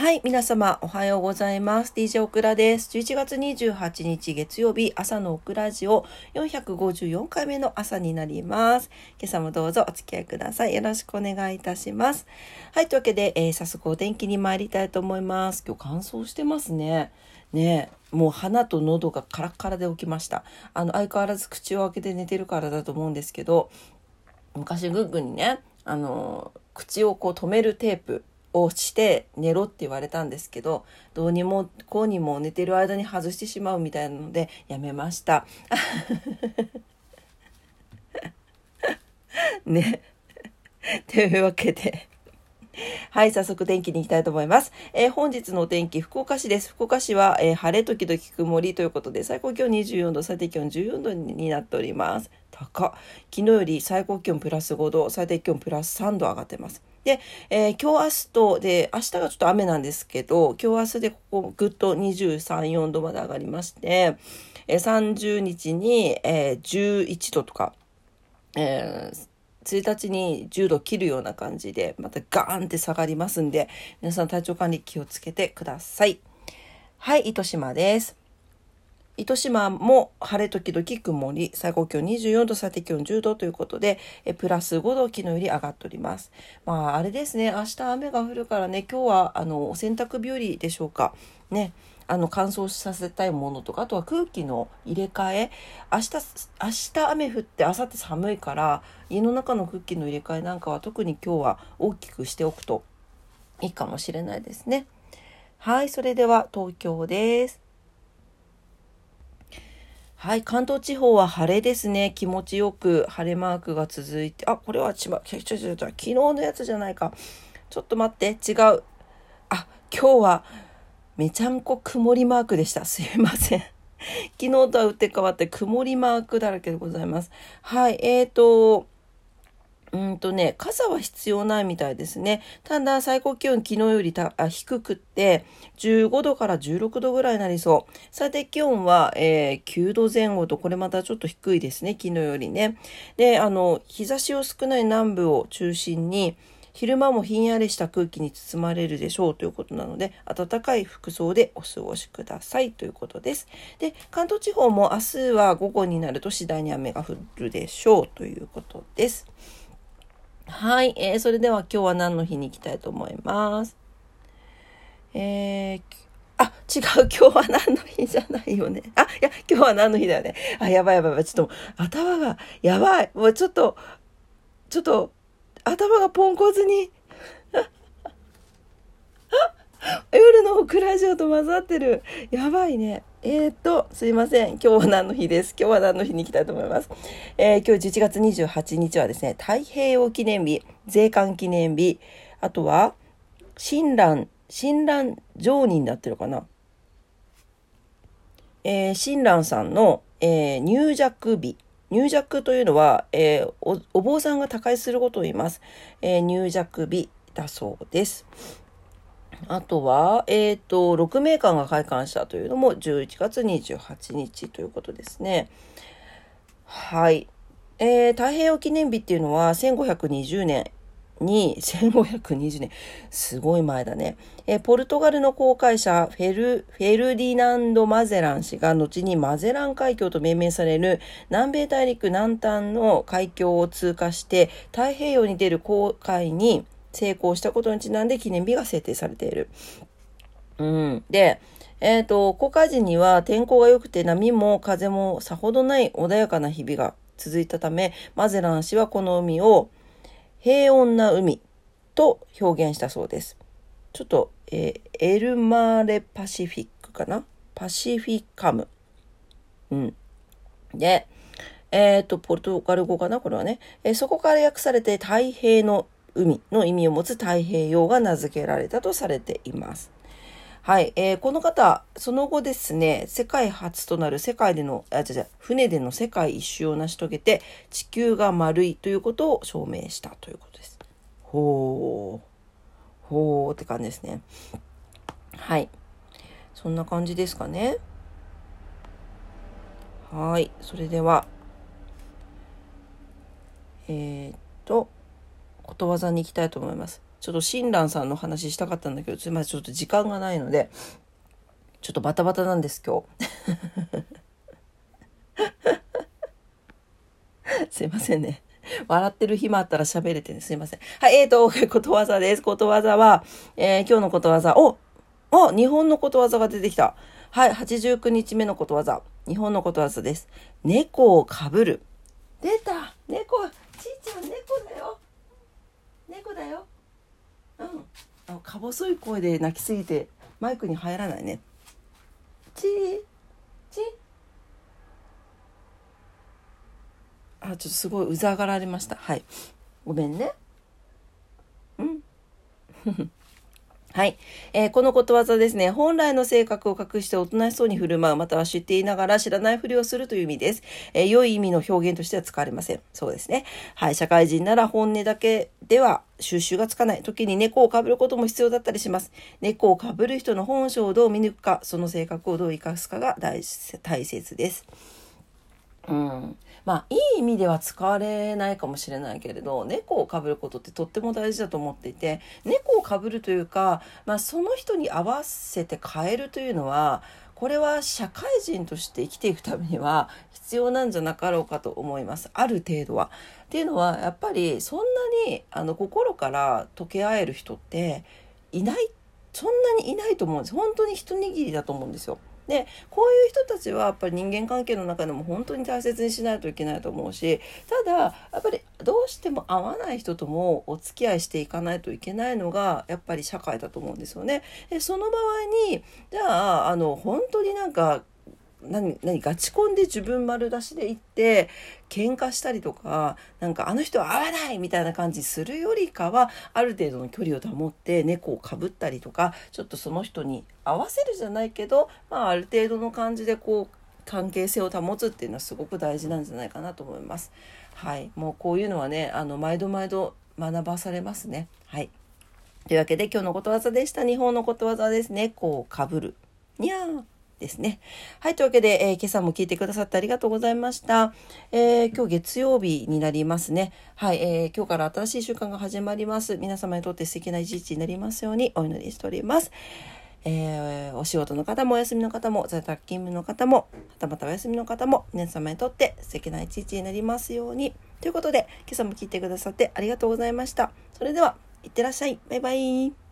はい、皆様おはようございます。DJ オクラです。11月28日月曜日朝のオクラジオ454回目の朝になります。今朝もどうぞお付き合いください。よろしくお願いいたします。はい、というわけで、えー、早速お天気に参りたいと思います。今日乾燥してますね。ねもう鼻と喉がカラッカラで起きました。あの、相変わらず口を開けて寝てるからだと思うんですけど、昔グッグにね、あの、口をこう止めるテープをして寝ろって言われたんですけどどうにもこうにも寝てる間に外してしまうみたいなのでやめました。ね。というわけで はい、早速天気に行きたいと思います。えー、本日のお天気、福岡市です。福岡市は、えー、晴れ時々曇りということで、最高気温24度、最低気温14度になっております。高昨日より最高気温プラス5度、最低気温プラス3度上がってます。で、えー、今日明日と、で、明日がちょっと雨なんですけど、今日明日でここぐっと23、4度まで上がりまして、えー、30日に、えー、11度とか、えー、1日に10度切るような感じで、またガーンって下がりますんで、皆さん体調管理気をつけてください。はい、糸島です。糸島も晴れ時々曇り、最高気温24度、最低気温10度ということで、えプラス5度昨日より上がっております。まあ、あれですね、明日雨が降るからね、今日はあのお洗濯日和でしょうか。ね。あの乾燥させたいものとかあとは空気の入れ替え明日明日雨降って明後日寒いから家の中の空気の入れ替えなんかは特に今日は大きくしておくといいかもしれないですね。はい、それでは東京です。はい、関東地方は晴れですね。気持ちよく晴れマークが続いて、あ、これは千葉、ちょちょちょ、昨日のやつじゃないか。ちょっと待って、違う。あ、今日はめちゃんこ曇りマークでした。すいません。昨日とは打って変わって曇りマークだらけでございます。はい、えーと、うんとね、傘は必要ないみたいですね。ただ、最高気温昨日よりたあ低くって、15度から16度ぐらいになりそう。最低気温は、えー、9度前後と、これまたちょっと低いですね、昨日よりね。で、あの、日差しを少ない南部を中心に、昼間もひんやりした空気に包まれるでしょうということなので、暖かい服装でお過ごしくださいということです。で、関東地方も明日は午後になると次第に雨が降るでしょうということです。はい、えー、それでは今日は何の日に行きたいと思います？えー、あ、違う、今日は何の日じゃないよね。あ、いや、今日は何の日だよね。あ、やばいやばいやばい。ちょっと、頭が、やばい。もうちょっと、ちょっと、頭がポンコツに。夜のオクラジオと混ざってる。やばいね。えー、っと、すいません。今日は何の日です今日は何の日に行きたいと思います。えー、今日11月28日はですね、太平洋記念日、税関記念日、あとは、親鸞、親鸞上人だってるかな。えー、親鸞さんの、えー、入寂日。入弱というのは、えー、おお坊さんが他界することを言います。えー、入弱日だそうです。あとは、えっ、ー、と、6名館が開館したというのも11月28日ということですね。はい。えー、太平洋記念日っていうのは1520年に、1520年、すごい前だね。え、ポルトガルの航海者フェル、フェルディナンド・マゼラン氏が後にマゼラン海峡と命名される南米大陸南端の海峡を通過して太平洋に出る航海に成功したことにちなんで記念日が制定されている。うん。で、えっ、ー、と、航海時には天候が良くて波も風もさほどない穏やかな日々が続いたため、マゼラン氏はこの海を平穏な海と表現したそうです。ちょっと、えー、エルマーレパシフィックかな？パシフィカム。うん。で、えっ、ー、と、ポルトガル語かな？これはね、えー、そこから訳されて太平の海の意味を持つ太平洋が名付けられたとされています。はい、えー、この方、その後ですね、世界初となる世界での、あ、違う違う、船での世界一周を成し遂げて、地球が丸いということを証明したということです。ほう、ほうって感じですね。はい。そんな感じですかね。はい。それでは、えー、っと、ことわざに行きたいと思います。ちょっと親鸞さんの話したかったんだけど、すいません、ちょっと時間がないので、ちょっとバタバタなんです、今日。すいませんね。笑ってる暇あったら喋れてね、すいません。はい、えーと、ことわざです。ことわざは、えー、今日のことわざ、おお日本のことわざが出てきた。はい、89日目のことわざ。日本のことわざです。猫をかぶる。出た猫、ちいちゃん猫だよ。猫だよ。うん。あか細い声で泣きすぎてマイクに入らないね。ちちあ、ちょっとすごいうざがられました。はい。ごめんね。うん。はい。えー、このことわざですね。本来の性格を隠しておとなしそうに振る舞う、または知っていながら知らないふりをするという意味です。えー、良い意味の表現としては使われません。そうですね。はい。社会人なら本音だけでは収集がつかない。時に猫をかぶることも必要だったりします。猫をかぶる人の本性をどう見抜くか、その性格をどう生かすかが大切です。うん。まあいい意味では使われないかもしれないけれど猫をかぶることってとっても大事だと思っていて猫をかぶるというか、まあ、その人に合わせて変えるというのはこれは社会人として生きていくためには必要なんじゃなかろうかと思いますある程度は。っていうのはやっぱりそんなにあの心から溶け合える人っていないそんなにいないと思うんです本当に一握りだと思うんですよ。でこういう人たちはやっぱり人間関係の中でも本当に大切にしないといけないと思うしただやっぱりどうしても合わない人ともお付き合いしていかないといけないのがやっぱり社会だと思うんですよね。でその場合にじゃああの本当になんか何何ガチコンで自分丸出しで行って喧嘩したりとかなんかあの人は合わないみたいな感じするよりかはある程度の距離を保って猫をかぶったりとかちょっとその人に合わせるじゃないけど、まあ、ある程度の感じでこう関係性を保つっていうのはすごく大事なんじゃないかなと思います。はい、もうこういうのはねあの毎度毎度学ばされますね。はい。というわけで今日のことわざでした。日本のことわざですね。こうかぶる。にゃー。ですね。はい。というわけで、えー、今朝も聞いてくださってありがとうございました。えー、今日月曜日になりますね。はい。えー、今日から新しい習慣が始まります。皆様にとって素敵な一日になりますようにお祈りしております。えー、お仕事の方もお休みの方も在宅勤務の方もはたまたお休みの方も皆様にとって素敵な一日になりますようにということで今朝も聞いてくださってありがとうございましたそれではいってらっしゃいバイバイ